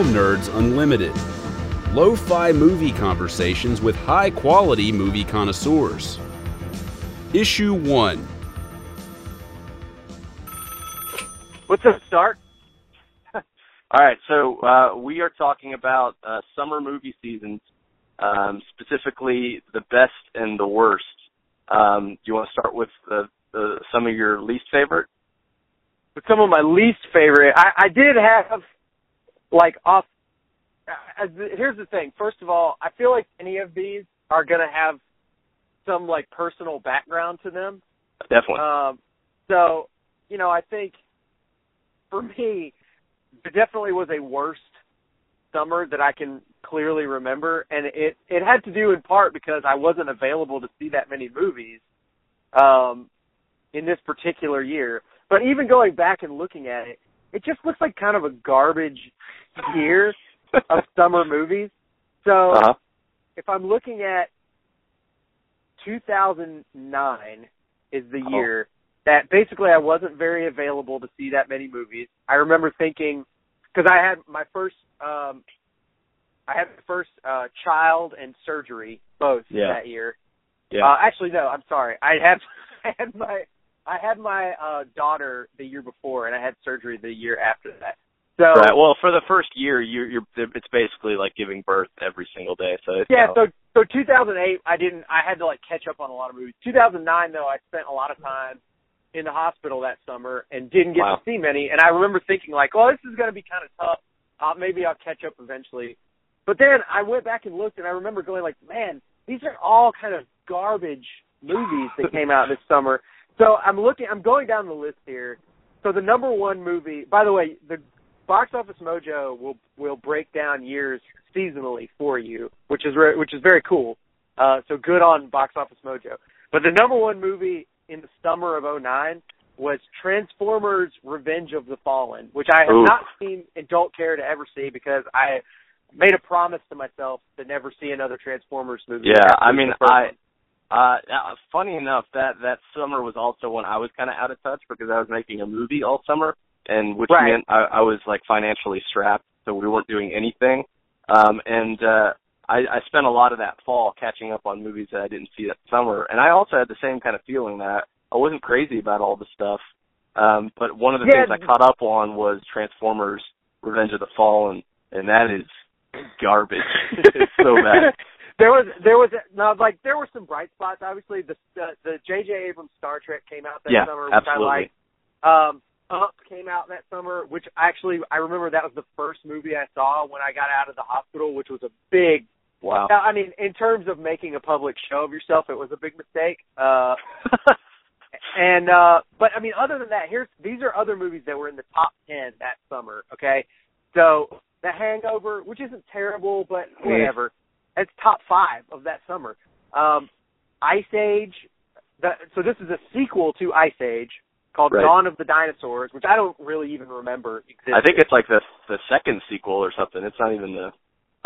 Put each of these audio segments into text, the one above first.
Film Nerds Unlimited. Lo fi movie conversations with high quality movie connoisseurs. Issue 1 What's up, Stark? All right, so uh, we are talking about uh, summer movie seasons, um, specifically the best and the worst. Um, do you want to start with the, the, some of your least favorite? With some of my least favorite, I, I did have like off. As the, here's the thing. First of all, I feel like any of these are gonna have some like personal background to them. Definitely. Um, so you know, I think for me, there definitely was a worst summer that I can clearly remember, and it it had to do in part because I wasn't available to see that many movies um, in this particular year. But even going back and looking at it, it just looks like kind of a garbage year of summer movies. So uh-huh. if I'm looking at 2009 is the Oh. year that basically I wasn't very available to see that many movies. I remember thinking because I had my first um I had my first uh child and surgery both Yeah. that year. Yeah. Uh actually no, I'm sorry. I had I had my I had my uh daughter the year before and I had surgery the year after that. So right. Well, for the first year, you're, you're it's basically like giving birth every single day. So it's, Yeah, so so 2008, I didn't. I had to like catch up on a lot of movies. 2009, though, I spent a lot of time in the hospital that summer and didn't get Wow. to see many. And I remember thinking like, "Well, this is going to be kind of tough. Uh, maybe I'll catch up eventually." But then I went back and looked, and I remember going like, "Man, these are all kind of garbage movies that came out this summer." So I'm looking. I'm going down the list here. So the number one movie. By the way, the Box Office Mojo will will break down years seasonally for you, which is re- which is very cool. Uh, so good on Box Office Mojo. But the number one movie in the summer of '09 was Transformers: Revenge of the Fallen, which I have Ooh. not seen and don't care to ever see because I made a promise to myself to never see another Transformers movie. Yeah, I mean, I one. Uh, uh, funny enough, that that summer was also when I was kind of out of touch because I was making a movie all summer, and which Right. meant I, I was like financially strapped, so we weren't doing anything. Um, and uh, I, I spent a lot of that fall catching up on movies that I didn't see that summer, and I also had the same kind of feeling that I wasn't crazy about all the stuff. Um, but one of the Yeah. things I caught up on was Transformers: Revenge of the Fallen, and that is garbage. it's so bad. there was there was no like there were some bright spots. Obviously, the the, J.J. Abrams Star Trek came out that Yeah, summer, which absolutely. I liked. Um, Up came out that summer, which actually I remember that was the first movie I saw when I got out of the hospital, which was a big. Wow. I mean, in terms of making a public show of yourself, it was a big mistake. Uh, and uh, but I mean, other than that, here's these are other movies that were in the top ten that summer. Okay, so The Hangover, which isn't terrible, but whatever. It's top five of that summer. Um, Ice Age. The, so this is a sequel to Ice Age called Right. Dawn of the Dinosaurs, which I don't really even remember existed. I think it's like the the second sequel or something. It's not even the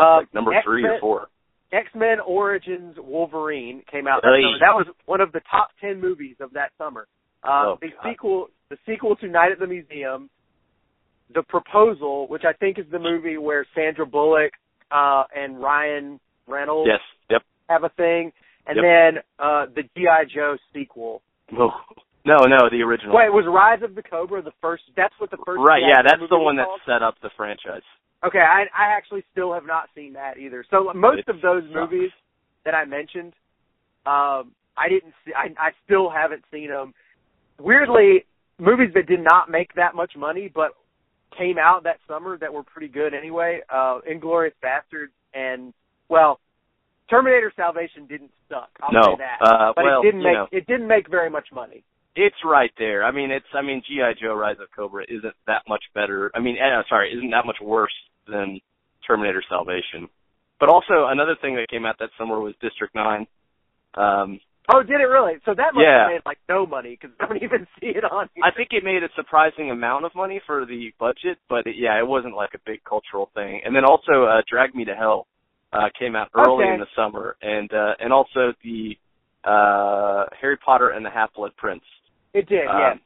uh, like number three or four. X Men Origins Wolverine came out that That was one of the top ten movies of that summer. Uh, Oh, the God. sequel, the sequel to Night at the Museum, The Proposal, which I think is the movie where Sandra Bullock uh, and Ryan Reynolds Yes. Yep. have a thing, and Yep. then uh, the GI Joe sequel. No. No, no, the original. Wait, was Rise of the Cobra the first? That's what the first. right. Yeah, that's the one that called? set up the franchise. Okay, I I actually still have not seen that either. So most It of those sucks. movies that I mentioned, um, I didn't see. I I still haven't seen them. Weirdly, movies that did not make that much money but came out that summer that were pretty good anyway. Uh, Inglourious Basterds and well, Terminator Salvation didn't suck. I'll No, say that. uh, but well, it didn't you make know. it didn't make very much money. It's right there. I mean, it's. I mean, GI Joe: Rise of Cobra isn't that much better. I mean, eh, sorry, isn't that much worse than Terminator Salvation. But also another thing that came out that summer was District Nine. Um, Oh, did it really? So that must Yeah. have made like no money because I don't even see it on here. I think it made a surprising amount of money for the budget, but it, yeah, it wasn't like a big cultural thing. And then also, uh, Drag Me to Hell uh, came out early Okay. in the summer, and uh, and also the uh, Harry Potter and the Half Blood Prince. It did, yeah. Um,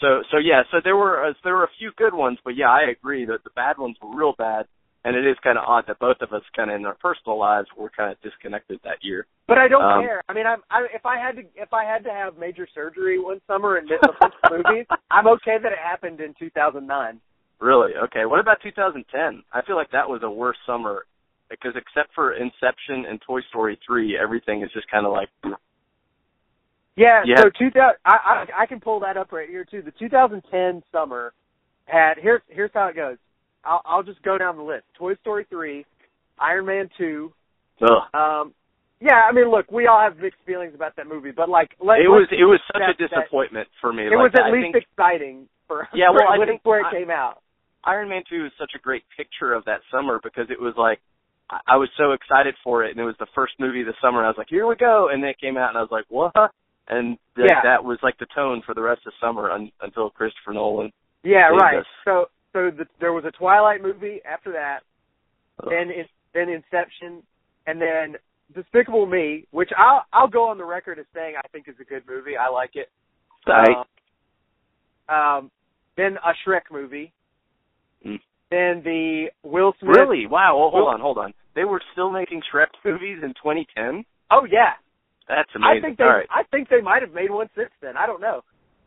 so so yeah, so there were uh, there were a few good ones, but yeah, I agree that the bad ones were real bad. and it is kind of odd that both of us kind of in our personal lives were kind of disconnected that year. But I don't Um, care. I mean, I'm I, if I had to if I had to have major surgery one summer and miss a bunch of movies, I'm okay that it happened in 2009. Really? Okay. What about 2010? I feel like that was a worse summer because except for Inception and Toy Story 3, everything is just kind of like Yeah, Yeah. so 2000 I, I I can pull that up right here too. The 2010 summer had here's here's how it goes. I'll I'll just go down the list. Toy Story 3, Iron Man 2, ugh. um yeah, I mean, look, we all have mixed feelings about that movie, but like, let, It was it was such a disappointment for me. It like, was at I least think exciting for Yeah, for well, I when, think where it I- came out. Iron Man 2 is such a great picture of that summer because it was like I I was so excited for it and it was the first movie of the summer. I was like, here we go, and then it came out and I was like, what? And like, Yeah. that was like the tone for the rest of summer un- until Christopher Nolan. Yeah, right. us. So so the, there was a Twilight movie after that, Ugh. then in, then Inception, and then Despicable Me, which I'll I'll go on the record as saying I think is a good movie. I like it. Right. Um, um, then a Shrek movie. Mm. Then the Will Smith. Really? Wow. Well, hold Well- on, hold on. They were still making Shrek movies in 2010. Oh yeah. That's amazing. I think they right. I think they might have made one since then. I don't know.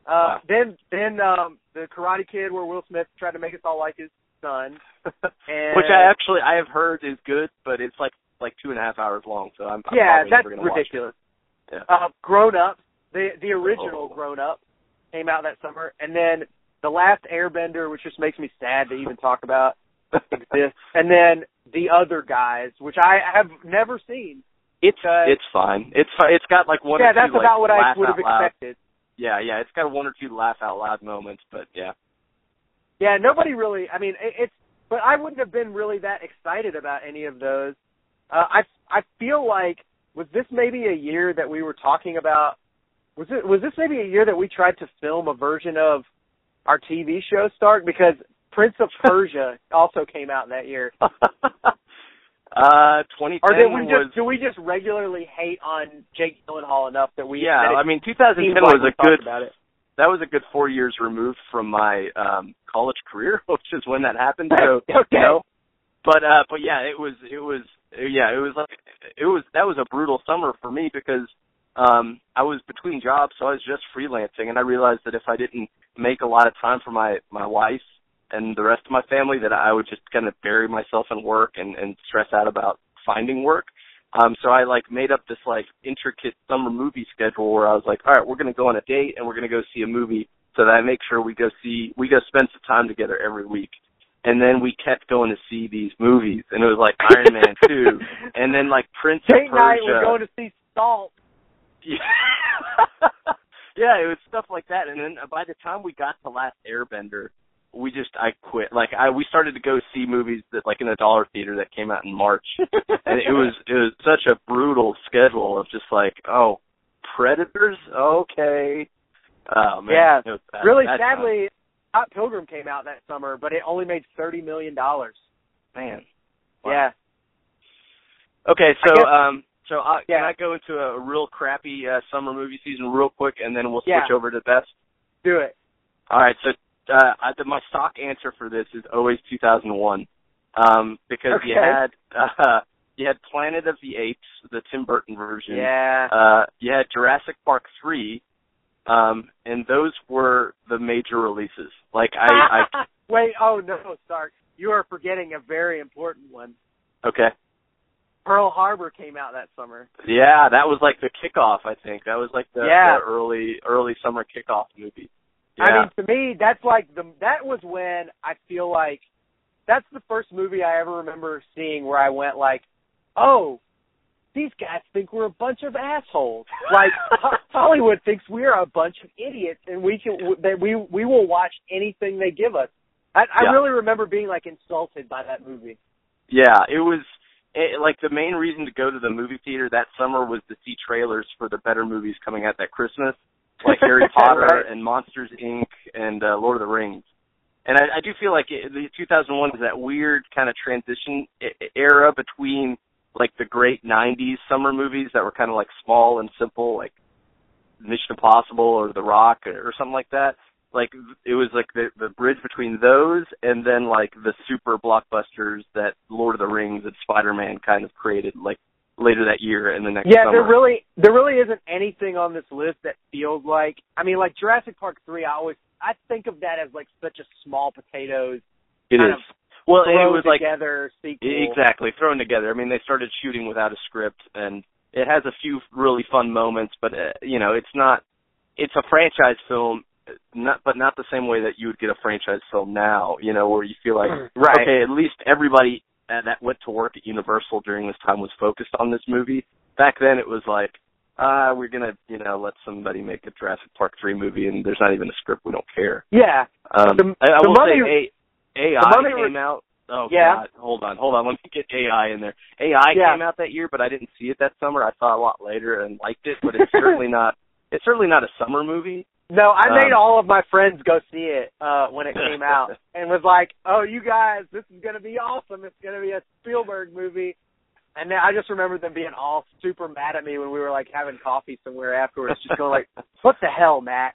Uh Wow. then then um the Karate Kid where Will Smith tried to make us all like his son. And Which I actually I have heard is good, but it's like like two and a half hours long, so I'm, I'm yeah, that's never ridiculous. It. Uh, Grown Up, the the original Oh. Grown Up, came out that summer, and then the last Airbender, which just makes me sad to even talk about, exists, and then the other guys, which I have never seen. It's because- it's fine. It's fine. It's got like one. yeah, or two, that's like, about what I would have expected. Yeah, yeah. It's got one or two laugh out loud moments, but yeah. Yeah, nobody really. I mean, it, it's. But I wouldn't have been really that excited about any of those. Uh, I I feel like was this maybe a year that we were talking about? Was it was this maybe a year that we tried to film a version of our TV show Stark because Prince of Persia also came out that year. uh, 2010 Or did we was. just do we just regularly hate on Jake Gyllenhaal enough that we? yeah, that it I mean, 2010 like was a good. That was a good four years removed from my um college career, which is when that happened. So okay. you know, but uh, but yeah, it was it was yeah, it was like it was that was a brutal summer for me because um I was between jobs, so I was just freelancing, and I realized that if I didn't make a lot of time for my my wife and the rest of my family, that I would just kind of bury myself in work and and stress out about finding work. Um, so I like made up this like intricate summer movie schedule where I was like, all right, we're gonna go on a date and we're gonna go see a movie so that I make sure we go see we go spend some time together every week. And then we kept going to see these movies, and it was like Iron Man two, and then like Prince Date of night, Persia. we're going to see Salt. Yeah. yeah, it was stuff like that. And then by the time we got to Last Airbender, we just I quit. Like I we started to go see movies that like in a dollar theater that came out in March. and it was it was such a brutal schedule of just like, oh, Predators? Okay. Oh man. Yeah. Bad- really, bad time. sadly, Scott Pilgrim came out that summer, but it only made thirty million dollars. Man. Wow. Yeah. Okay, so guess- um so I, Yeah. can I go into a real crappy uh, summer movie season real quick and then we'll switch Yeah. over to best? Do it. All right, so uh, I, the, my stock answer for this is always 2001, um, because you had uh, you had Planet of the Apes, the Tim Burton version. Yeah. Uh, you had Jurassic Park three, um, and those were the major releases. Like I, I Wait. Oh no, Stark. You are forgetting a very important one. okay, Pearl Harbor came out that summer. yeah, that was like the kickoff. I think that was like the, Yeah. the early early summer kickoff movie. Yeah. I mean, to me, that's like the that was when I feel like that's the first movie I ever remember seeing where I went like, oh, these guys think we're a bunch of assholes. Like Hollywood thinks we're a bunch of idiots, and we can that we we will watch anything they give us. I, I Yeah. really remember being like insulted by that movie. Yeah, it was it, like the main reason to go to the movie theater that summer was to see trailers for the better movies coming out that Christmas, like Harry Potter Right. and Monsters Inc. and uh, Lord of the Rings. And I, I do feel like it, the 2001 is that weird kind of transition era between like the great 90s summer movies that were kind of like small and simple, like Mission Impossible or The Rock or, or something like that, like it was like the the bridge between those and then like the super blockbusters that Lord of the Rings and Spider Man kind of created like later that year and the next yeah, summer. there really there really isn't anything on this list that feels like I mean like Jurassic Park three I always I think of that as like such a small potatoes it kind is. of well, it was like together sequel. Exactly, thrown together. I mean, they started shooting without a script, and it has a few really fun moments, but uh, you know, it's not. It's a franchise film, not but not the same way that you would get a franchise film now. You know, where you feel like, Right. okay, at least everybody that went to work at Universal during this time was focused on this movie. Back then, it was like, ah, we're gonna, you know, let somebody make a Jurassic Park three movie, and there's not even a script. We don't care. Yeah. Um, The- I, I the will Mummy- say, a, AI the came out. Oh Yeah. God, hold on, hold on. Let me get AI in there. AI Yeah. came out that year, but I didn't see it that summer. I saw it a lot later and liked it, but it's certainly not. It's certainly not a summer movie. No, I made Um, all of my friends go see it uh when it came out and was like, "Oh, you guys, this is going to be awesome. It's going to be a Spielberg movie." And then I just remember them being all super mad at me when we were like having coffee somewhere afterwards, just going like, "What the hell, Matt?"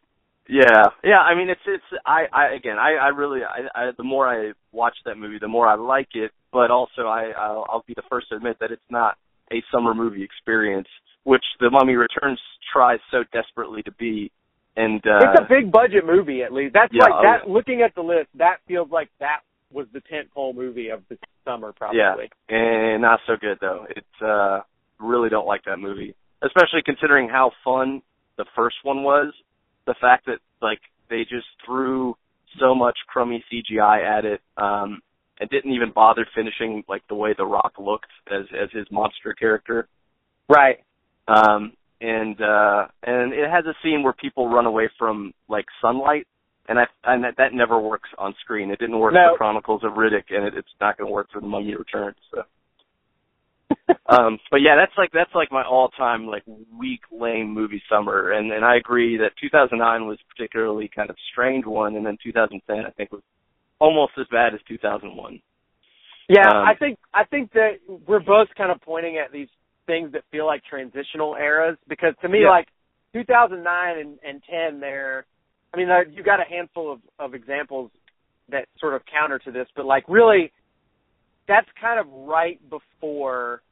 Yeah, yeah. I mean, it's it's. I I again, I I really. I, I the more I watch that movie, the more I like it. But also, I I'll, I'll be the first to admit that it's not a summer movie experience, which The Mummy Returns tries so desperately to be. And uh, it's a big budget movie, at least. That's Yeah, like oh, that. Looking at the list, that feels like that was the tentpole movie of the summer, probably. Yeah, and not so good though. It's uh really don't like that movie, especially considering how fun the first one was. The fact that like they just threw so much crummy CGI at it, um, and didn't even bother finishing like the way The Rock looked as as his monster character. Right. Um, and uh, and it has a scene where people run away from like sunlight. And I and that, that never works on screen. It didn't work No. for Chronicles of Riddick, and it, it's not going to work for The Mummy Returns. So um but yeah that's like that's like my all time like weak lame movie summer and and i agree that 2009 was particularly kind of strange one and then 2010 i think was almost as bad as 2001 Yeah, Um, I think I think that we're both kind of pointing at these things that feel like transitional eras because to me, Yeah. like 2009 and, and 10, there. I mean, there, you got a handful of of examples that sort of counter to this, but like really, that's kind of right before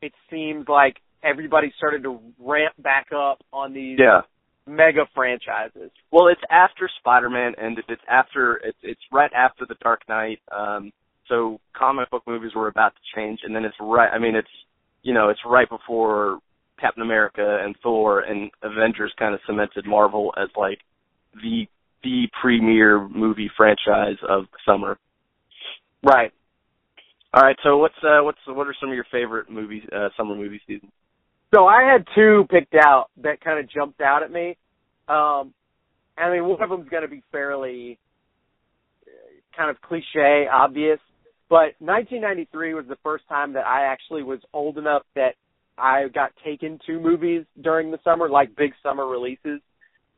it seems like everybody started to ramp back up on these yeah mega franchises. well it's after spider-man ended it's after it's it's right after the dark knight um so comic book movies were about to change and then it's right i mean it's you know it's right before captain america and thor and avengers kind of cemented marvel as like the the premier movie franchise of the summer Right. all right so what's uh what's what are some of your favorite movies uh summer movie seasons So I had two picked out that kind of jumped out at me. Um, I mean, one of them's going to be fairly uh, kind of cliche, obvious, but 1993 was the first time that I actually was old enough that I got taken to movies during the summer, like big summer releases.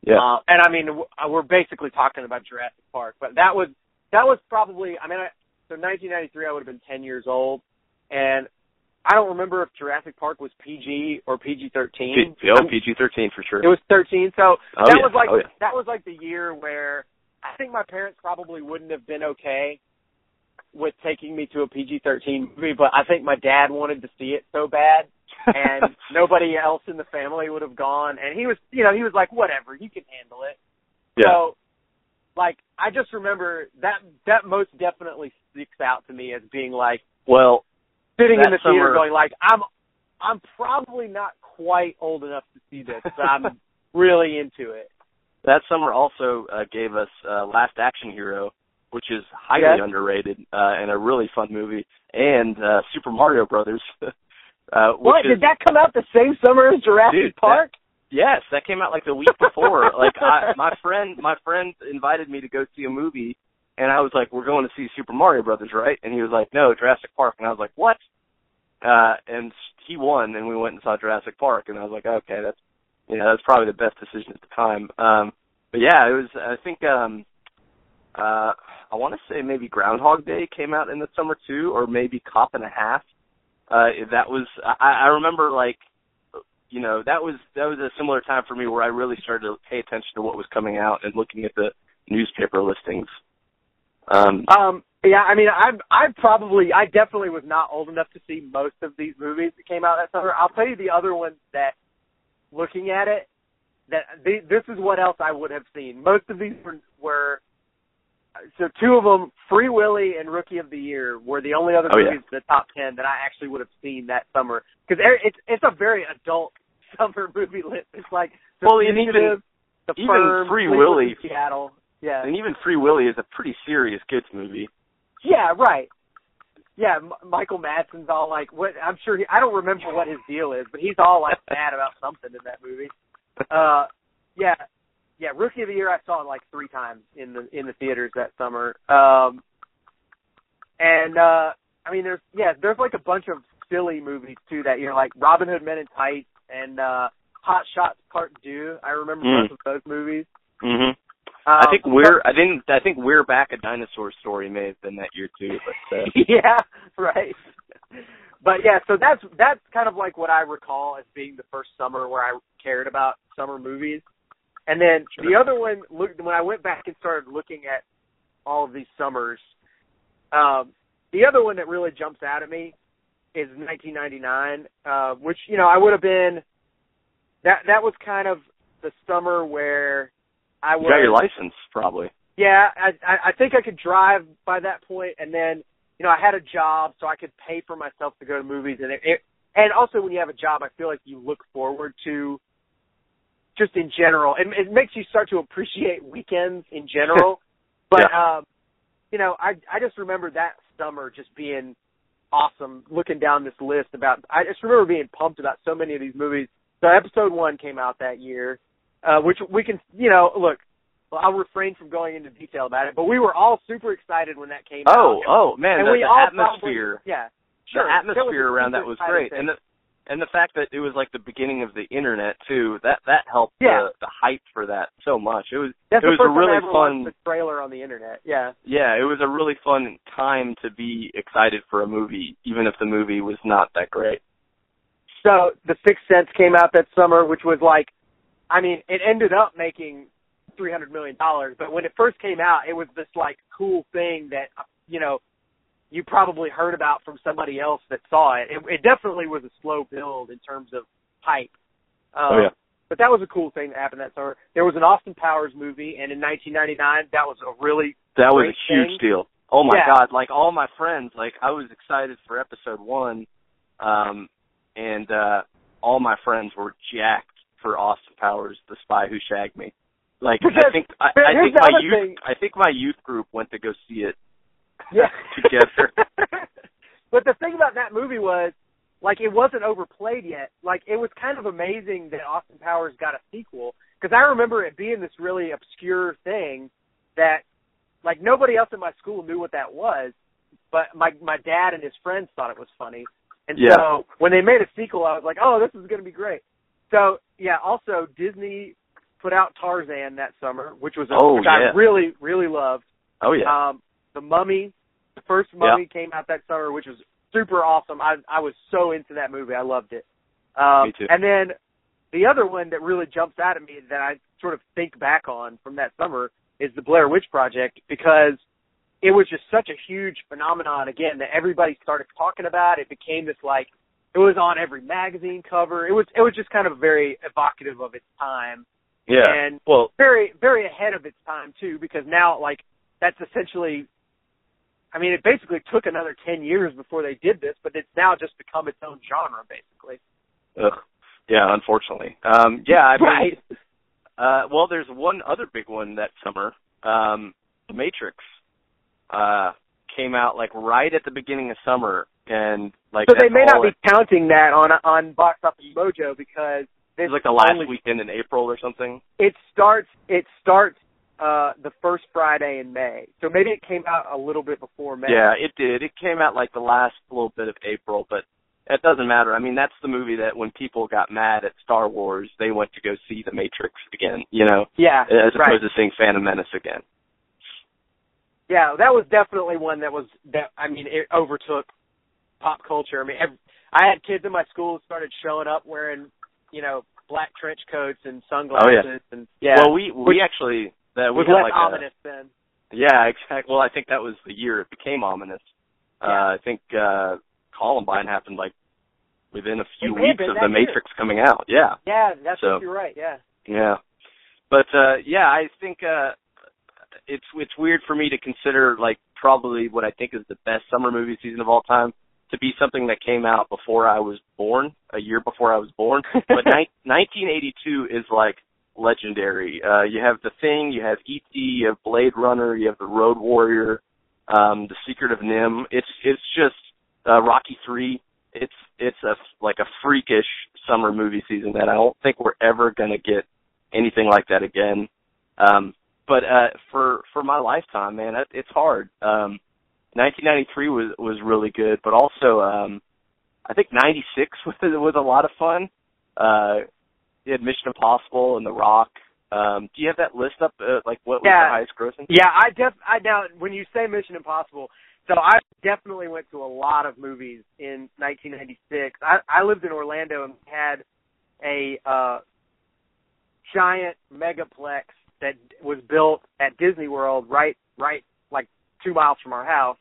yeah Uh, and I mean, we're basically talking about Jurassic Park, but that was that was probably. I mean, I, so 1993, I would have been 10 years old, and I don't remember if Jurassic Park was PG or PG-13. P- oh, pg-13 for sure It was 13. So Oh, that yeah. was like Oh, yeah. that was like the year where I think my parents probably wouldn't have been okay with taking me to a PG-13 movie, but I think my dad wanted to see it so bad, and nobody else in the family would have gone. And he was, you know, he was like, "Whatever, you can handle it." yeah So, like, I just remember that that most definitely sticks out to me as being like well sitting in the theater going like, "I'm I'm probably not quite old enough to see this, but I'm really into it." That summer also uh, gave us uh, Last Action Hero, which is highly Yes. underrated uh, and a really fun movie, and uh, Super Mario Brothers. uh, What is, did that come out the same summer as Jurassic Dude, that- Park? Yes, that came out like the week before. like I, my friend, my friend invited me to go see a movie, and I was like, "We're going to see Super Mario Brothers, right?" And he was like, "No, Jurassic Park." And I was like, "What?" Uh, and he won, and we went and saw Jurassic Park, and I was like, "Okay, that's you know that's probably the best decision at the time." Um, but yeah, it was. I think um, uh, I want to say maybe Groundhog Day came out in the summer too, or maybe Cop and a Half. Uh, that was I, I remember like you know that was that was a similar time for me where I really started to pay attention to what was coming out and looking at the newspaper listings. Um, Um, yeah, I mean, I'm I probably I definitely was not old enough to see most of these movies that came out that summer. I'll tell you the other ones that, looking at it, that this is what else I would have seen. Most of these were, were so two of them, Free Willy and Rookie of the Year, were the only other Oh, yeah. movies in the top ten that I actually would have seen that summer because it's it's a very adult summer movie list. It's like the Well, and even- the even Firm, Free Willy- Seattle. Yeah, and even Free Willy is a pretty serious kids movie. Yeah, right. Yeah, M- Michael Madsen's all like, what? I'm sure he. I don't remember what his deal is, but he's all like mad about something in that movie. Uh, yeah, yeah. Rookie of the Year I saw like three times in the in the theaters that summer. Um, and uh, I mean, there's yeah, there's like a bunch of silly movies too that year, like Robin Hood Men in Tights and uh, Hot Shots Part Two. I remember Mm. both of those movies. hmm Um, I think we're I think I think we're back a dinosaur story may have been that year too, but uh, yeah, right. But yeah, so that's that's kind of like what I recall as being the first summer where I cared about summer movies. And then Sure. the other one, look, when I went back and started looking at all of these summers, um, the other one that really jumps out at me is 1999, uh, which you know I would have been. That that was kind of the summer where I you was got your license probably. yeah, I, I I think I could drive by that point, and then you know I had a job, so I could pay for myself to go to movies, and it, it and also when you have a job, I feel like you look forward to just in general. It, it makes you start to appreciate weekends in general. but um, you know, I I just remember that summer just being awesome. Looking down this list about, I just remember being pumped about so many of these movies. So episode one came out that year, uh, which we can, you know, look. Well, I'll refrain from going into detail about it, but we were all super excited when that came Oh, out. oh oh man, and the, we the all atmosphere, Probably, yeah, the sure. That atmosphere around that was great, thing. and the and the fact that it was like the beginning of the internet too. That that helped Yeah. the the hype for that so much. It was That's it was a really time I ever fun the trailer on the internet. Yeah. yeah, it was a really fun time to be excited for a movie, even if the movie was not that great. So The Sixth Sense came out that summer, which was like, I mean, it ended up making three hundred million dollars, but when it first came out, it was this like cool thing that you know you probably heard about from somebody else that saw it. It, it definitely was a slow build in terms of hype. Um, oh yeah. But that was a cool thing that happened that summer. There was an Austin Powers movie, and in 1999, that was a really That was a huge thing. deal. Oh my Yeah. god, like all my friends, like I was excited for episode 1 um and uh all my friends were jacked for Austin Powers, The Spy Who Shagged Me. Like I think I, I think my youth thing. I think my youth group went to go see it yeah. together. but the thing about that movie was, like, it wasn't overplayed yet. Like, it was kind of amazing that Austin Powers got a sequel because I remember it being this really obscure thing that, like, nobody else in my school knew what that was, but my my dad and his friends thought it was funny. And Yeah. so when they made a sequel, I was like, oh, this is going to be great. So yeah, also Disney put out Tarzan that summer, which was a, Oh, which yeah. I really really loved. Oh yeah. Um, the Mummy, the first Mummy came out that summer, which was super awesome. I I was so into that movie. I loved it. Um, Me too. And then the other one that really jumps out at me that I sort of think back on from that summer is the Blair Witch Project because it was just such a huge phenomenon again that everybody started talking about. It became this like it was on every magazine cover. It was it was just kind of very evocative of its time yeah. and well, very very ahead of its time too because now like that's essentially I mean it basically took another 10 years before they did this but it's now just become its own genre basically. ugh. yeah, unfortunately. Um yeah, I mean right. Uh, well, there's one other big one that summer. Um, The Matrix uh, came out like right at the beginning of summer, and like So they may not be it- counting that on on Box Office Mojo because It this was like the last only, weekend in April or something. it starts it starts uh the first Friday in May. So maybe it came out a little bit before May. Yeah, it did. It came out like the last little bit of April, but it doesn't matter. I mean, that's the movie that when people got mad at Star Wars, they went to go see The Matrix again. You know, Yeah. as opposed right. to seeing Phantom Menace again. Yeah, that was definitely one that was that. I mean, it overtook pop culture. I mean, ev I had kids in my school who started showing up wearing, you know, black trench coats and sunglasses, and yeah. Well, we we Which- actually that was like ominous then. Yeah, exactly. Well, I think that was the year it became ominous. Yeah. Uh, I think uh Columbine happened like within a few weeks of The year. Matrix coming out. Yeah. Yeah, that's So- you're right. Yeah. Yeah. But uh yeah, I think uh it's it's weird for me to consider like probably what I think is the best summer movie season of all time to be something that came out before I was born, a year before I was born. But ni- 1982 is like legendary. Uh you have The Thing, you have E.T., you have Blade Runner, you have The Road Warrior, um The Secret of NIMH. It's it's just uh Rocky 3. It's it's a like a freakish summer movie season that I don't think we're ever to get anything like that again. Um, but uh, for for my lifetime, man, it, it's hard. Um, 1993 was was really good, but also um, I think 96 was was a lot of fun. Uh, you had Mission Impossible and The Rock. Um, do you have that list up? Uh, like what was Yeah. the highest grossing? Yeah, I def I now when you say Mission Impossible, so I definitely went to a lot of movies in 1996. I I lived in Orlando and had a uh giant megaplex that was built at Disney World right right like 2 miles from our house.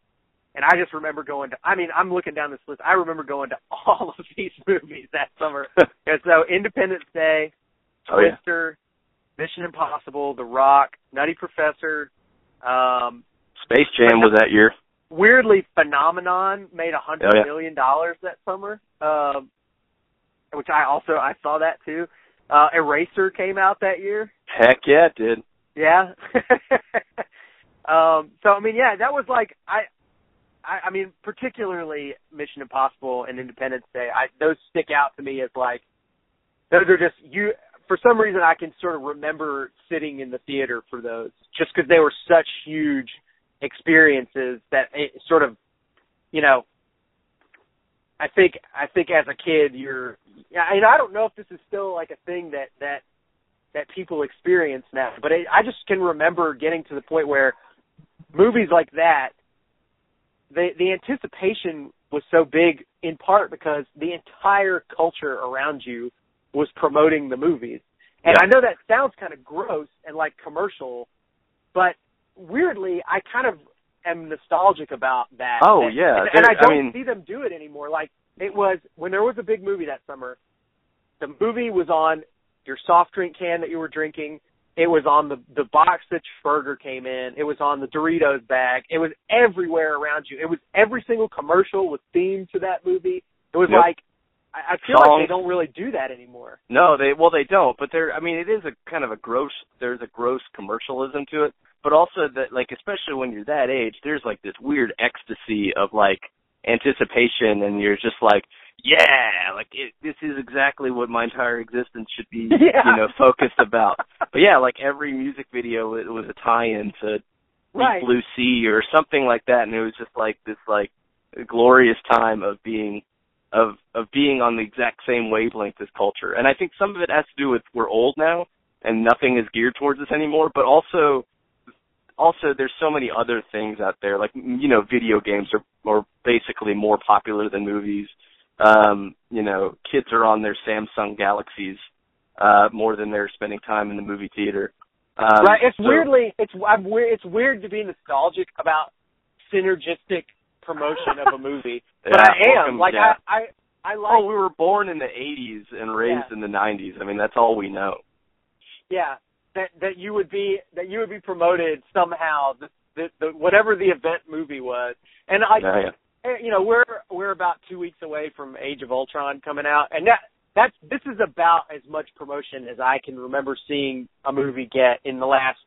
And I just remember going to I mean, I'm looking down this list. I remember going to all of these movies that summer. and so Independence Day, oh yeah. Mission Impossible, The Rock, Nutty Professor, um, Space Jam was that year. weirdly Phenomenon made a hundred Oh, yeah. million dollars that summer. Um which I also I saw that too. Uh Eraser came out that year. Heck yeah, it did. Yeah. um so I mean yeah, that was like I I, I mean particularly Mission Impossible and Independence Day. I those stick out to me as like those are just you for some reason I can sort of remember sitting in the theater for those just because they were such huge experiences that it sort of you know I think I think as a kid you're and I don't know if this is still like a thing that that that people experience now but it, I just can remember getting to the point where movies like that the the anticipation was so big in part because the entire culture around you was promoting the movies. And Yeah. I know that sounds kind of gross and like commercial, but weirdly I kind of am nostalgic about that. Oh, And- yeah. And, and I don't I mean- see them do it anymore. Like it was when there was a big movie that summer, the movie was on your soft drink can that you were drinking. It was on the the box that burger came in. It was on the Doritos bag. It was everywhere around you. It was every single commercial was themed to that movie. It was Yep. like I, I feel like they don't really do that anymore. No, they well they don't, but there I mean it is a kind of a gross there's a gross commercialism to it, but also that like especially when you're that age, there's like this weird ecstasy of like anticipation and you're just like, yeah, like it, this is exactly what my entire existence should be, Yeah. you know, focused about. But yeah, like every music video it was a tie-in to Deep Right. Blue Sea or something like that, and it was just like this like glorious time of being of of being on the exact same wavelength as culture. And I think some of it has to do with we're old now and nothing is geared towards us anymore, but also also there's so many other things out there like you know video games are are basically more popular than movies. Um, you know, kids are on their Samsung Galaxies uh more than they're spending time in the movie theater. Um, right. It's so- weirdly it's I'm weird it's weird to be nostalgic about synergistic promotion of a movie. but Yeah, I am. welcome- like yeah. I, I I like Oh, we were born in the 80s and raised Yeah. in the 90s. I mean, that's all we know. yeah that that you would be that you would be promoted somehow the the, the whatever the event movie was and I. Yeah, yeah. Eh, you know we're we're about two weeks away from Age of Ultron coming out and that that's this is about as much promotion as I can remember seeing a movie get in the last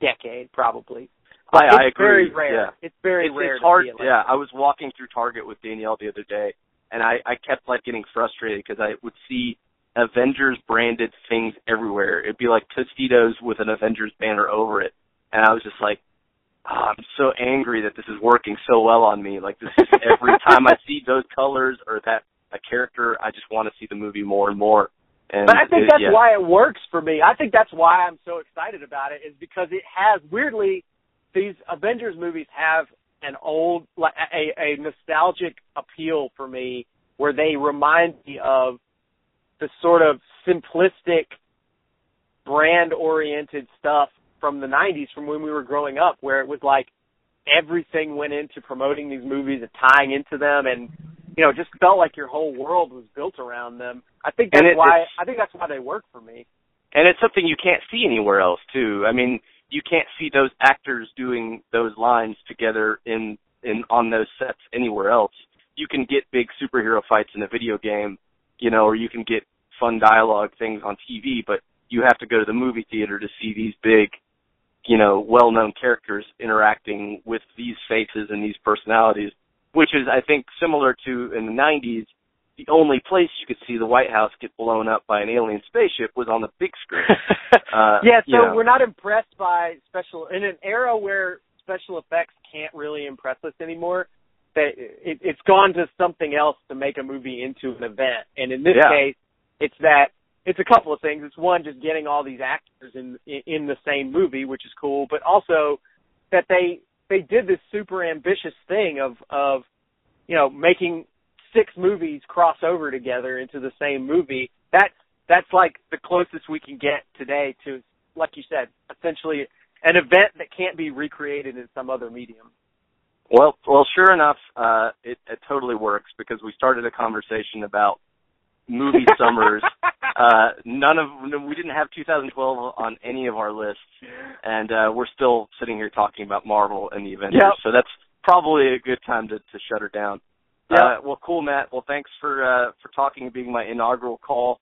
decade probably. I, it's I agree. very rare. Yeah. It's very it's, rare. it's hard. To see it like yeah, I was walking through Target with Danielle the other day, and I I kept like getting frustrated because I would see Avengers branded things everywhere. It'd be like Tostitos with an Avengers banner over it, and I was just like, oh, I'm so angry that this is working so well on me. Like this is every time I see those colors or that a character, I just want to see the movie more and more. And But I think it- that's yeah. why it works for me. I think that's why I'm so excited about it is because it has weirdly these Avengers movies have an old like a, a nostalgic appeal for me where they remind me of the sort of simplistic brand oriented stuff from the 90s from when we were growing up where it was like everything went into promoting these movies and tying into them and you know, just felt like your whole world was built around them. I think that's it, why I think that's why they work for me. And it's something you can't see anywhere else too. I mean, you can't see those actors doing those lines together in in on those sets anywhere else. You can get big superhero fights in a video game, you know, or you can get fun dialogue things on TV, but you have to go to the movie theater to see these big, you know, well-known characters interacting with these faces and these personalities, which is I think similar to in the 90s the only place you could see the White House get blown up by an alien spaceship was on the big screen. uh, yeah, so you know. we're not impressed by special in an era where special effects can't really impress us anymore. That it, it's gone to something else to make a movie into an event, and in this Yeah. case, it's that it's a couple of things. It's one, just getting all these actors in in the same movie, which is cool, but also that they they did this super ambitious thing of of you know making six movies cross over together into the same movie. That's that's like the closest we can get today to, like you said, essentially an event that can't be recreated in some other medium. Well, well, sure enough, uh, it, it totally works because we started a conversation about movie summers. Uh, none of we didn't have 2012 on any of our lists, and uh, we're still sitting here talking about Marvel and the Avengers. Yep. So that's probably a good time to, to shut her down. Yep. Uh, well, cool, Matt. Well, thanks for uh, for talking and being my inaugural call.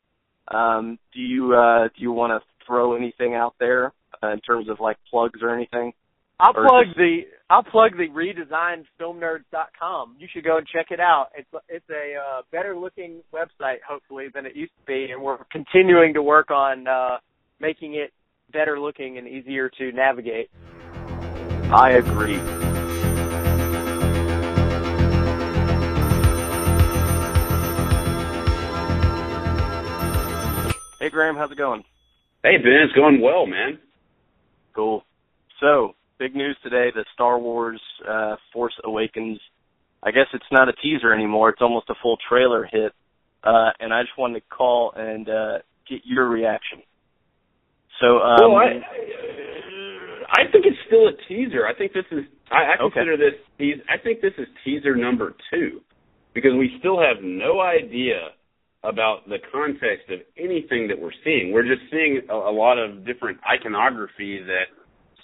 Um, do you uh, do you want to throw anything out there uh, in terms of like plugs or anything? I'll plug just- the I'll plug the redesigned filmnerds.com. You should go and check it out. It's it's a uh, better looking website hopefully than it used to be, and we're continuing to work on uh, making it better looking and easier to navigate. I agree. Hey Graham, how's it going? Hey Ben, it's going well, man. Cool. So, big news today: the Star Wars uh, Force Awakens. I guess it's not a teaser anymore; it's almost a full trailer hit. Uh, and I just wanted to call and uh, get your reaction. So, um, well, I, I think it's still a teaser. I think this is. I, I Okay. consider this. teas- I think this is teaser number two, because we still have no idea about the context of anything that we're seeing. We're just seeing a, a lot of different iconography that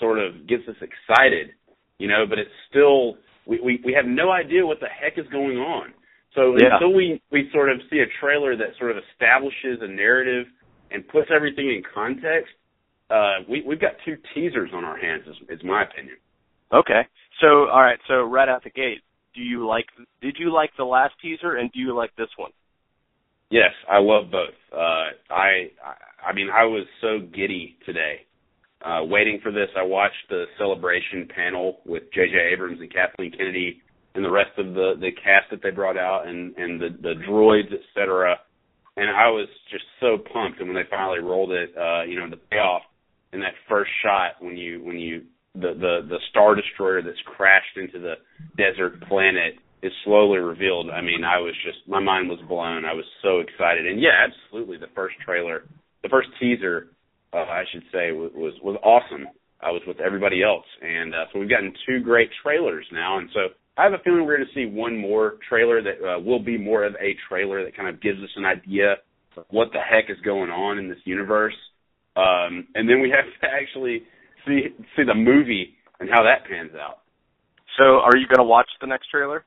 sort of gets us excited, you know. But it's still we we, we have no idea what the heck is going on. So Yeah. until we we sort of see a trailer that sort of establishes a narrative and puts everything in context, uh, we we've got two teasers on our hands. Is, is my opinion. okay. So, all right. So, right out the gate, do you like? Did you like the last teaser, and do you like this one? Yes, I love both. Uh, I, I I mean, I was so giddy today, uh, waiting for this. I watched the celebration panel with J.J. Abrams and Kathleen Kennedy and the rest of the the cast that they brought out and and the the droids, et cetera. And I was just so pumped. And when they finally rolled it, uh, you know, the payoff in that first shot when you when you the the the star destroyer that's crashed into the desert planet is slowly revealed. I mean, I was just my mind was blown. I was so excited, and yeah, absolutely. The first trailer, the first teaser, uh, I should say, was was, was awesome. I was with everybody else, and uh, so we've gotten two great trailers now, and so I have a feeling we're going to see one more trailer that uh, will be more of a trailer that kind of gives us an idea of what the heck is going on in this universe, um, and then we have to actually see see the movie and how that pans out. So, are you going to watch the next trailer?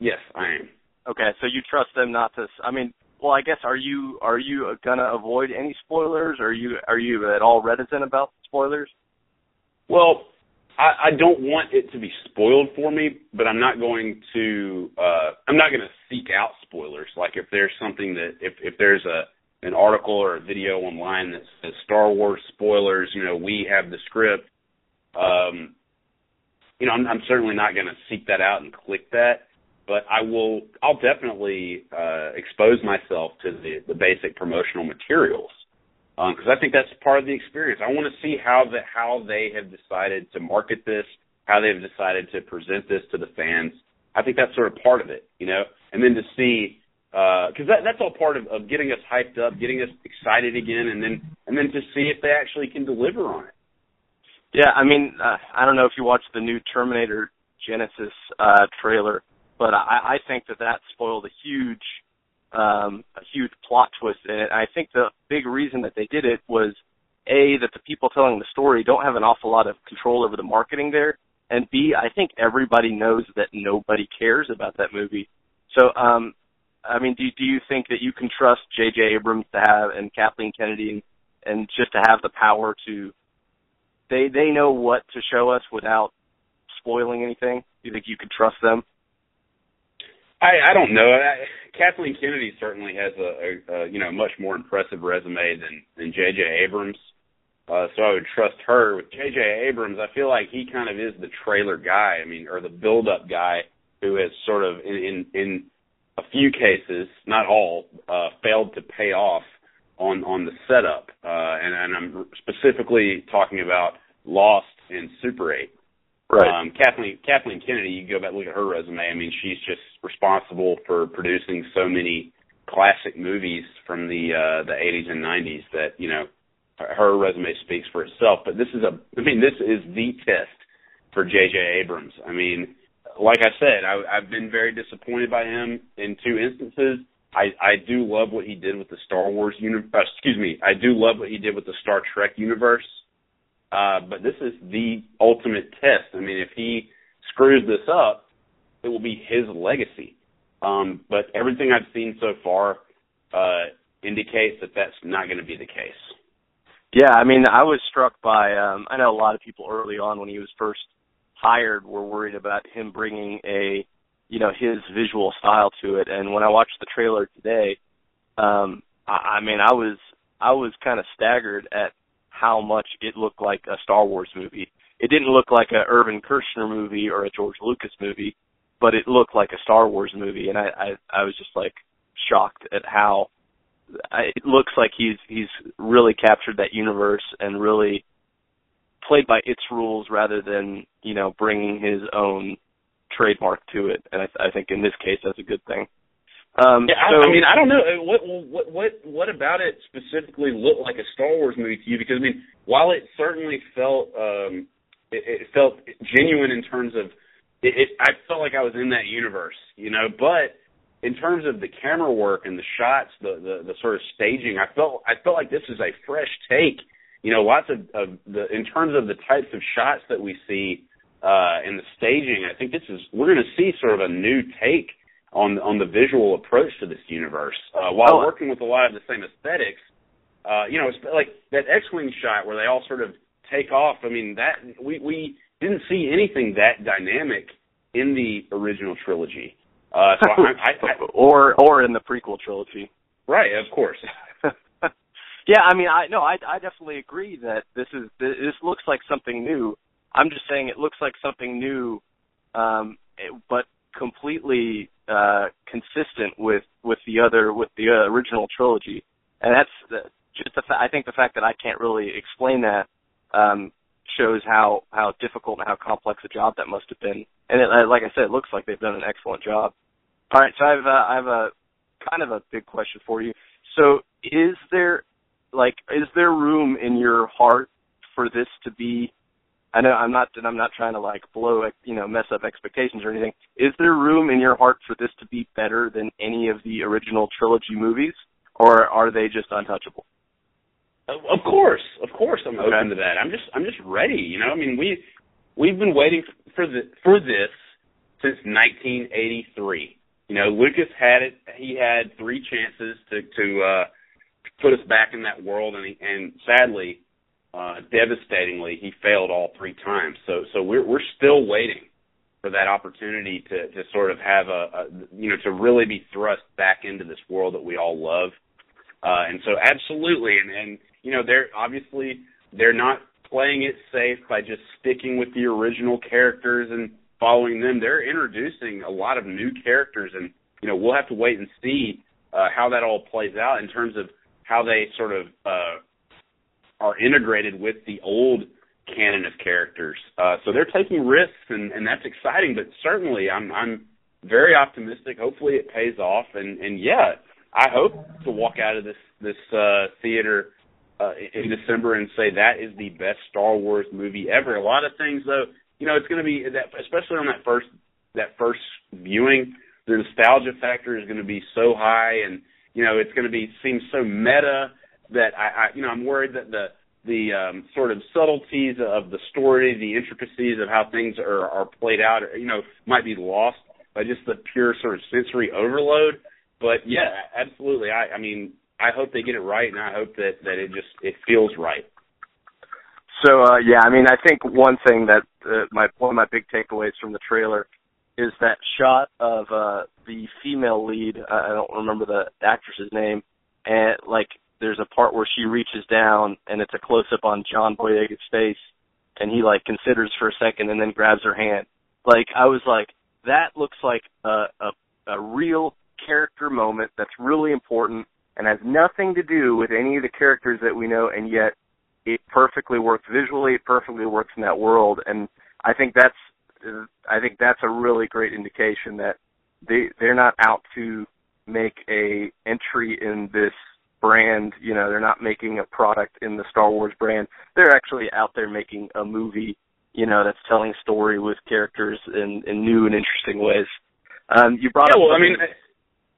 Yes, I am. Okay, so you trust them not to. I mean, well, I guess are you are you gonna avoid any spoilers? Are you are you at all reticent about spoilers? Well, I, I don't want it to be spoiled for me, but I'm not going to. Uh, I'm not going to seek out spoilers. Like if there's something that if if there's a an article or a video online that says Star Wars spoilers, you know, we have the script. Um, you know, I'm, I'm certainly not going to seek that out and click that, but I will. I'll definitely uh, expose myself to the the basic promotional materials because I think that's part of the experience. I want to see how the how they have decided to market this, how they've decided to present this to the fans. I think that's sort of part of it, you know. And then to see because uh, that that's all part of, of getting us hyped up, getting us excited again, and then and then to see if they actually can deliver on it. Yeah, I mean, uh, I don't know if you watched the new Terminator Genisys uh, trailer, but I, I think that that spoiled a huge, um, a huge plot twist in it. I think the big reason that they did it was a that the people telling the story don't have an awful lot of control over the marketing there, and b I think everybody knows that nobody cares about that movie. So, um, I mean, do do you think that you can trust J.J. Abrams to have and Kathleen Kennedy and, and just to have the power to they they know what to show us without spoiling anything? Do you think you could trust them? I I don't know. I, Kathleen Kennedy certainly has a, a, a you know much more impressive resume than than J.J. Abrams. Uh, so I would trust her. With J.J. Abrams, I feel like he kind of is the trailer guy. I mean, or the build-up guy who has sort of in in, in a few cases, not all, uh, failed to pay off on on the setup. Uh, and, and I'm specifically talking about Lost and Super 8. Right. Um, Kathleen Kathleen Kennedy, you go back look at her resume. I mean, she's just responsible for producing so many classic movies from the uh, the 80s and 90s that you know her resume speaks for itself. But this is a, I mean, this is the test for J.J. Abrams. I mean, like I said, I, I've been very disappointed by him in two instances. I I do love what he did with the Star Wars universe. Uh, excuse me, I do love what he did with the Star Trek universe. Uh, but this is the ultimate test. I mean, if he screws this up, it will be his legacy. Um, but everything I've seen so far uh, indicates that that's not going to be the case. Yeah, I mean, I was struck by. Um, I know a lot of people early on when he was first hired were worried about him bringing a, you know, his visual style to it. And when I watched the trailer today, um, I, I mean, I was I was kind of staggered at how much it looked like a Star Wars movie. It didn't look like a Irvin Kershner movie or a George Lucas movie, but it looked like a Star Wars movie, and I I, I was just like shocked at how I, it looks like he's he's really captured that universe and really played by its rules rather than you know bringing his own trademark to it. And I, I think in this case that's a good thing. Um, yeah, so, I, I mean, I don't know what what what what about it specifically looked like a Star Wars movie to you? Because I mean, while it certainly felt um, it, it felt genuine in terms of it, it, I felt like I was in that universe, you know. But in terms of the camera work and the shots, the the, the sort of staging, I felt I felt like this is a fresh take. You know, lots of, of the in terms of the types of shots that we see uh, and the staging. I think this is we're going to see sort of a new take on on the visual approach to this universe uh, while oh. working with a lot of the same aesthetics. Uh, you know, it's like that X-wing shot where they all sort of take off. I mean, that we we didn't see anything that dynamic in the original trilogy. Uh, so I, I, I, or or in the prequel trilogy. Right, of course. yeah, I mean, I no, I I definitely agree that this is this looks like something new. I'm just saying it looks like something new, um, but completely uh, consistent with with the other with the uh, original trilogy, and that's the, just the fa- I think the fact that I can't really explain that um, shows how how difficult and how complex a job that must have been. And it, like I said, it looks like they've done an excellent job. All right, so I have uh, I have a kind of a big question for you. So is there like is there room in your heart for this to be I know I'm not and I'm not trying to like blow you know mess up expectations or anything. Is there room in your heart for this to be better than any of the original trilogy movies, or are they just untouchable? Of course, of course, I'm okay. open to that. I'm just I'm just ready. You know, I mean we we've been waiting for the for this since 1983. You know, Lucas had it. He had three chances to to uh, put us back in that world, and he, and sadly uh, devastatingly, he failed all three times. So, so we're we're still waiting for that opportunity to to sort of have a, a you know to really be thrust back into this world that we all love. Uh, and so, absolutely, and and you know they're obviously they're not playing it safe by just sticking with the original characters and following them. They're introducing a lot of new characters, and you know we'll have to wait and see uh, how that all plays out in terms of how they sort of uh, are integrated with the old canon of characters. Uh, so they're taking risks, and, and that's exciting. But certainly, I'm I'm very optimistic. Hopefully, it pays off, and and yeah, I hope to walk out of this this uh, theater uh, in December and say that is the best Star Wars movie ever. A lot of things, though, you know, it's going to be that, especially on that first that first viewing, the nostalgia factor is going to be so high, and you know, it's going to be seem so meta that I, I you know, I'm worried that the the um, sort of subtleties of the story, the intricacies of how things are, are played out, you know, might be lost by just the pure sort of sensory overload. But yeah, absolutely. I, I mean, I hope they get it right, and I hope that that it just it feels right. So uh yeah, I mean, I think one thing that uh, my one of my big takeaways from the trailer is that shot of uh the female lead. I don't remember the actress's name, and like there's a part where she reaches down and it's a close up on John Boyega's face, and he like considers for a second and then grabs her hand. Like I was like, that looks like a a, a real character moment that's really important and has nothing to do with any of the characters that we know, and yet it perfectly works visually. It perfectly works in that world, and I think that's I think that's a really great indication that they they're not out to make a entry in this brand. You know, they're not making a product in the Star Wars brand. They're actually out there making a movie. You know, that's telling a story with characters in, in new and interesting ways. Um, you brought yeah, up. Well, I mean,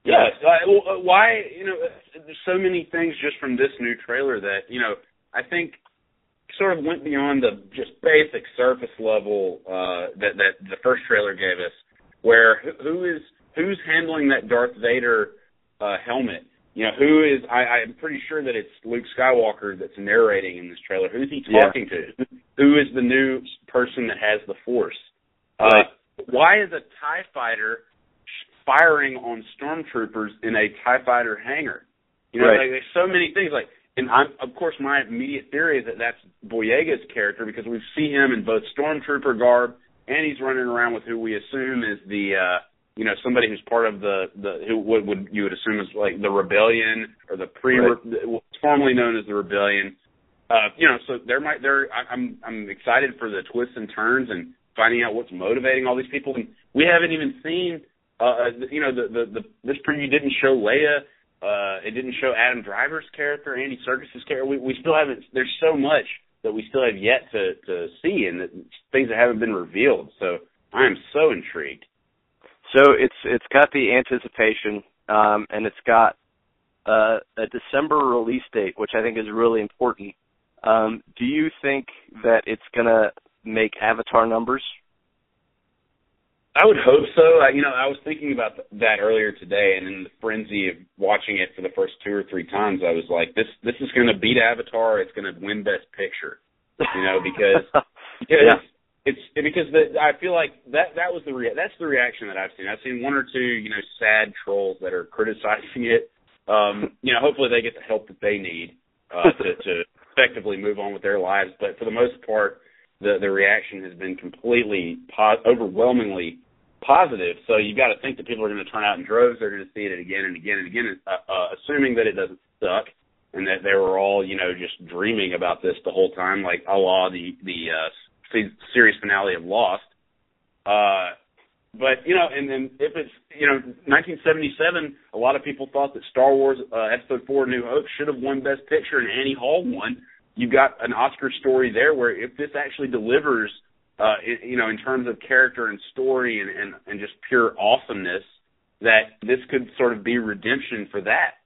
yes. Uh, why? You know, there's so many things just from this new trailer that you know. I think sort of went beyond the just basic surface level uh, that that the first trailer gave us, where who is who's handling that Darth Vader uh, helmet? You know, who is? I, I'm pretty sure that it's Luke Skywalker that's narrating in this trailer. Who's he talking yeah. to? Who is the new person that has the Force? Right. Uh, why is a Tie Fighter firing on stormtroopers in a Tie Fighter hangar? You know, right. like, there's so many things. Like and I'm, of course, my immediate theory is that that's Boyega's character because we see him in both stormtrooper garb and he's running around with who we assume is the, uh, you know, somebody who's part of the the who would, would you would assume is like the rebellion or the pre right. formerly known as the rebellion. Uh, you know, so there might there I, I'm I'm excited for the twists and turns and finding out what's motivating all these people. And we haven't even seen, uh, you know, the the, the this preview didn't show Leia uh, it didn't show Adam Driver's character, Andy Serkis's character. We, we still haven't. There's so much that we still have yet to to see, and that, things that haven't been revealed. So I am so intrigued. So it's it's got the anticipation, um, and it's got uh, a December release date, which I think is really important. Um, do you think that it's gonna make Avatar numbers? I would hope so. I, you know, I was thinking about that earlier today, and in the frenzy of watching it for the first two or three times, I was like, "This this is going to beat Avatar. It's going to win Best Picture." You know, because because yeah. It's because the, I feel like that that was the rea- that's the reaction that I've seen. I've seen one or two, you know, sad trolls that are criticizing it. Um, you know, hopefully they get the help that they need uh, to, to effectively move on with their lives. But for the most part the the reaction has been completely po- overwhelmingly positive. So you've got to think that people are going to turn out in droves. They're going to see it again and again and again, uh, uh, assuming that it doesn't suck and that they were all you know just dreaming about this the whole time, like a la the the uh, series finale of Lost. Uh, but you know, and then if it's you know 1977, a lot of people thought that Star Wars uh, Episode Four: New Hope should have won Best Picture, and Annie Hall won you've got an Oscar story there where if this actually delivers, uh, it, you know, in terms of character and story and, and, and just pure awesomeness, that this could sort of be redemption for that.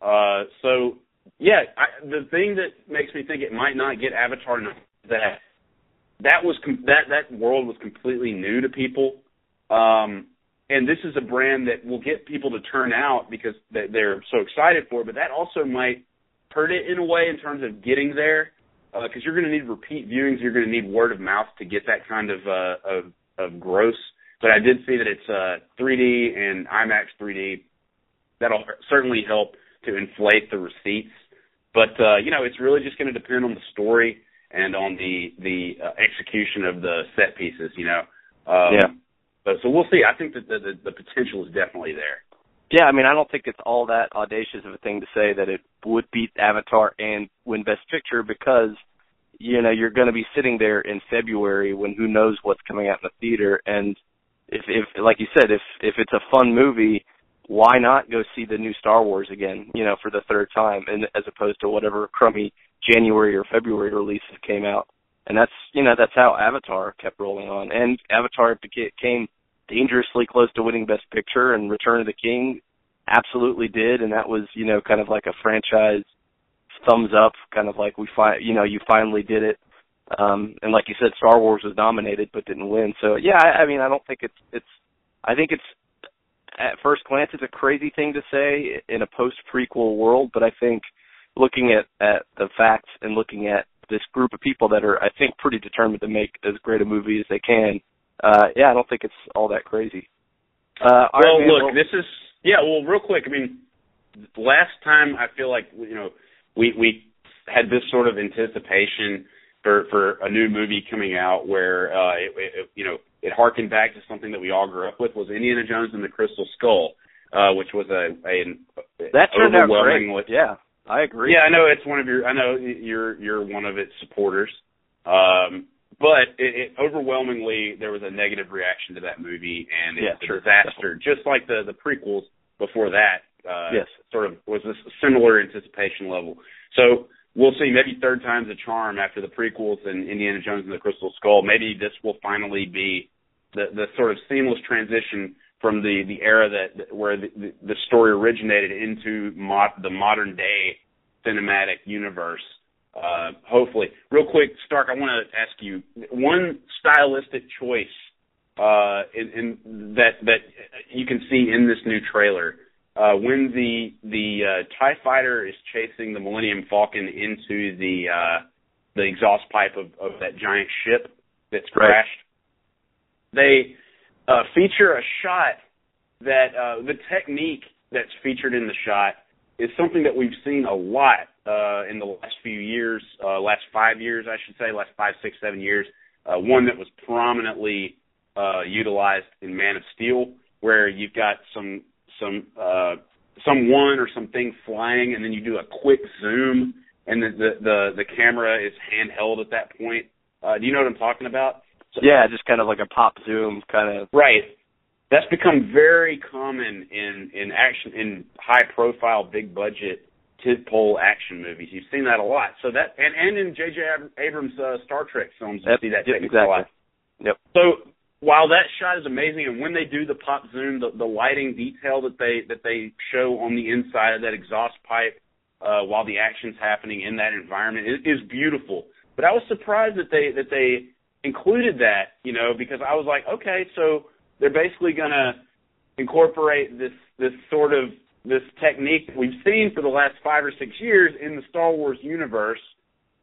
Uh, so yeah, I, the thing that makes me think it might not get Avatar that that was com- that that world was completely new to people. Um, and this is a brand that will get people to turn out because they're so excited for it, but that also might hurt it in a way in terms of getting there, because uh, you're going to need repeat viewings. You're going to need word of mouth to get that kind of uh, of of gross. But I did see that it's uh, 3D and IMAX 3D. That'll certainly help to inflate the receipts. But uh, you know, it's really just going to depend on the story and on the the uh, execution of the set pieces. You know. Um, yeah. But, so we'll see. I think that the, the the potential is definitely there. Yeah, I mean, I don't think it's all that audacious of a thing to say that it would beat Avatar and win Best Picture because, you know, you're going to be sitting there in February when who knows what's coming out in the theater, and if if like you said, if if it's a fun movie, why not go see the new Star Wars again? You know, for the third time, and as opposed to whatever crummy January or February release that came out. And that's you know that's how Avatar kept rolling on, and Avatar became dangerously close to winning Best Picture, and Return of the King absolutely did, and that was you know kind of like a franchise thumbs up, kind of like we find you know you finally did it. Um, and like you said, Star Wars was nominated but didn't win. So yeah, I, I mean I don't think it's it's I think it's at first glance it's a crazy thing to say in a post prequel world, but I think looking at at the facts and looking at this group of people that are I think pretty determined to make as great a movie as they can. Uh yeah, I don't think it's all that crazy. Uh well, Man, look, well, this is yeah, well, real quick, I mean, last time I feel like you know we we had this sort of anticipation for for a new movie coming out where uh it, it, you know it harkened back to something that we all grew up with was Indiana Jones and the Crystal Skull, uh, which was a, a that turned out great. Yeah, I agree. Yeah, I know it's one of your. I know you're you're one of its supporters. Um, but it, it, overwhelmingly there was a negative reaction to that movie, and it's yeah, a disaster, just like the the prequels before that. Uh, yes. sort of was a similar anticipation level. So we'll see. Maybe third time's a charm after the prequels and Indiana Jones and the Crystal Skull. Maybe this will finally be the the sort of seamless transition from the the era that where the the, story originated into mod, the modern day cinematic universe. Uh, hopefully, real quick, Stark, I want to ask you one stylistic choice uh, in, in that that you can see in this new trailer. Uh, when the the uh, Tie Fighter is chasing the Millennium Falcon into the uh, the exhaust pipe of, of that giant ship that's crashed, right. they uh, feature a shot that uh, the technique that's featured in the shot is something that we've seen a lot uh, in the last few years, uh, last five years, I should say, last five, six, seven years. Uh, one that was prominently uh, utilized in Man of Steel, where you've got some some uh, someone or something flying, and then you do a quick zoom, and the the the, the camera is handheld at that point. Uh, do you know what I'm talking about? So, yeah, just kind of like a pop zoom kind of. Right. That's become very common in in action in high profile, big budget tentpole action movies. You've seen that a lot. So that and and in J.J. Abrams' uh, Star Trek films, you yep, see that yep, technique exactly. a lot. Yep. So while that shot is amazing, and when they do the pop zoom, the, the lighting detail that they that they show on the inside of that exhaust pipe uh, while the action's happening in that environment is, is beautiful. But I was surprised that they that they included that, you know, because I was like, okay, so they're basically gonna incorporate this this sort of this technique that we've seen for the last five or six years in the Star Wars universe.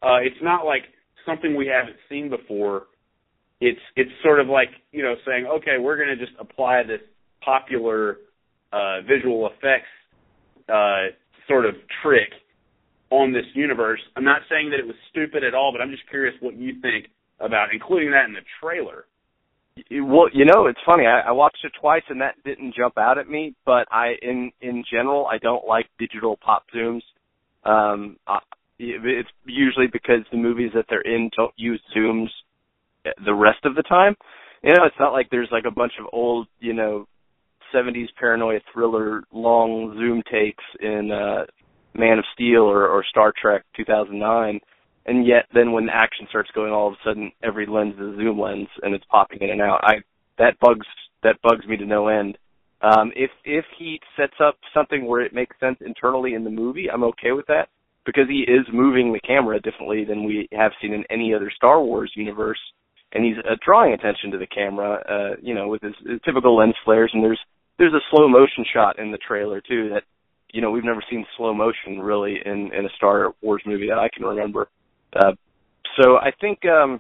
Uh, it's not like something we haven't seen before it's it's sort of like you know saying okay we're going to just apply this popular uh, visual effects uh, sort of trick on this universe. I'm not saying that it was stupid at all, but I'm just curious what you think about including that in the trailer. Well, you know, it's funny. I, I watched it twice, and that didn't jump out at me. But I, in in general, I don't like digital pop zooms. Um, I, it's usually because the movies that they're in don't use zooms the rest of the time. You know, it's not like there's like a bunch of old, you know, 70s paranoia thriller long zoom takes in uh Man of Steel or, or Star Trek 2009 and yet then when the action starts going all of a sudden every lens is a zoom lens and it's popping in and out. I that bugs that bugs me to no end. Um if if he sets up something where it makes sense internally in the movie, I'm okay with that because he is moving the camera differently than we have seen in any other Star Wars universe and he's uh, drawing attention to the camera, uh, you know, with his, his typical lens flares. And there's there's a slow motion shot in the trailer too that, you know, we've never seen slow motion really in in a Star Wars movie that I can remember. Uh, so I think, um,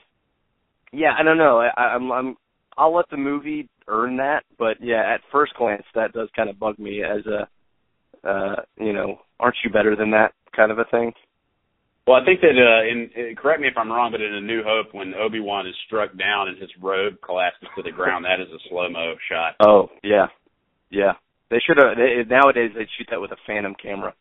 yeah, I don't know. I, I'm I'm I'll let the movie earn that, but yeah, at first glance, that does kind of bug me as a, uh, you know, aren't you better than that kind of a thing. Well, I think that, uh, in, correct me if I'm wrong, but in A New Hope, when Obi Wan is struck down and his robe collapses to the ground, that is a slow mo shot. Oh yeah, yeah. They should have. Nowadays they'd shoot that with a Phantom camera.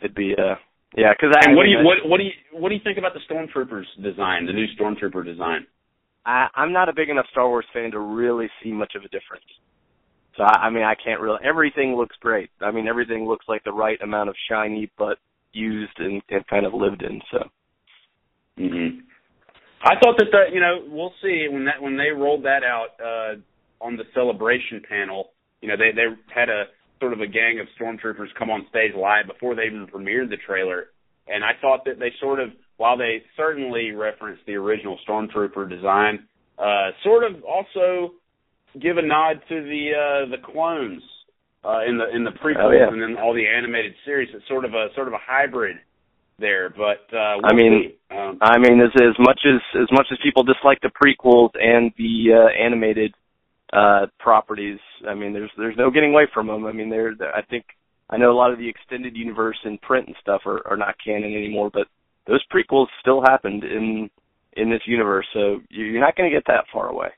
It'd be uh, yeah. Because and what do you what what do you what do you think about the stormtroopers design, the new stormtrooper design? I, I'm not a big enough Star Wars fan to really see much of a difference. So I, I mean, I can't really. Everything looks great. I mean, everything looks like the right amount of shiny, but used and, and kind of lived in. So. Mhm. I thought that the you know we'll see when that when they rolled that out uh on the celebration panel. You know they they had a sort of a gang of stormtroopers come on stage live before they even premiered the trailer, and I thought that they sort of while they certainly referenced the original stormtrooper design, uh sort of also give a nod to the uh the clones uh in the in the prequels Oh, yeah. and then all the animated series. It's sort of a sort of a hybrid there, but uh I mean. Um, I mean, as as much as as much as people dislike the prequels and the uh, animated uh properties, I mean, there's there's no getting away from them. I mean, they're, they're I think I know a lot of the extended universe and print and stuff are are not canon anymore, but those prequels still happened in in this universe, so you- you're not going to get that far away.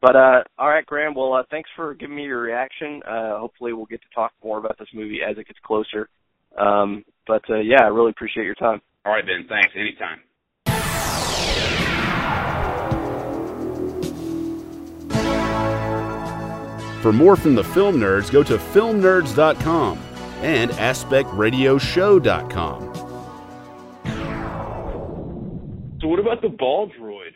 But uh all right, Graham. Well, uh, thanks for giving me your reaction. Uh hopefully, we'll get to talk more about this movie as it gets closer. Um, but uh, yeah, I really appreciate your time. all right, Ben. Thanks. Anytime. For more from the film nerds, go to filmnerds.com and aspectradioshow.com. So what about the ball droid?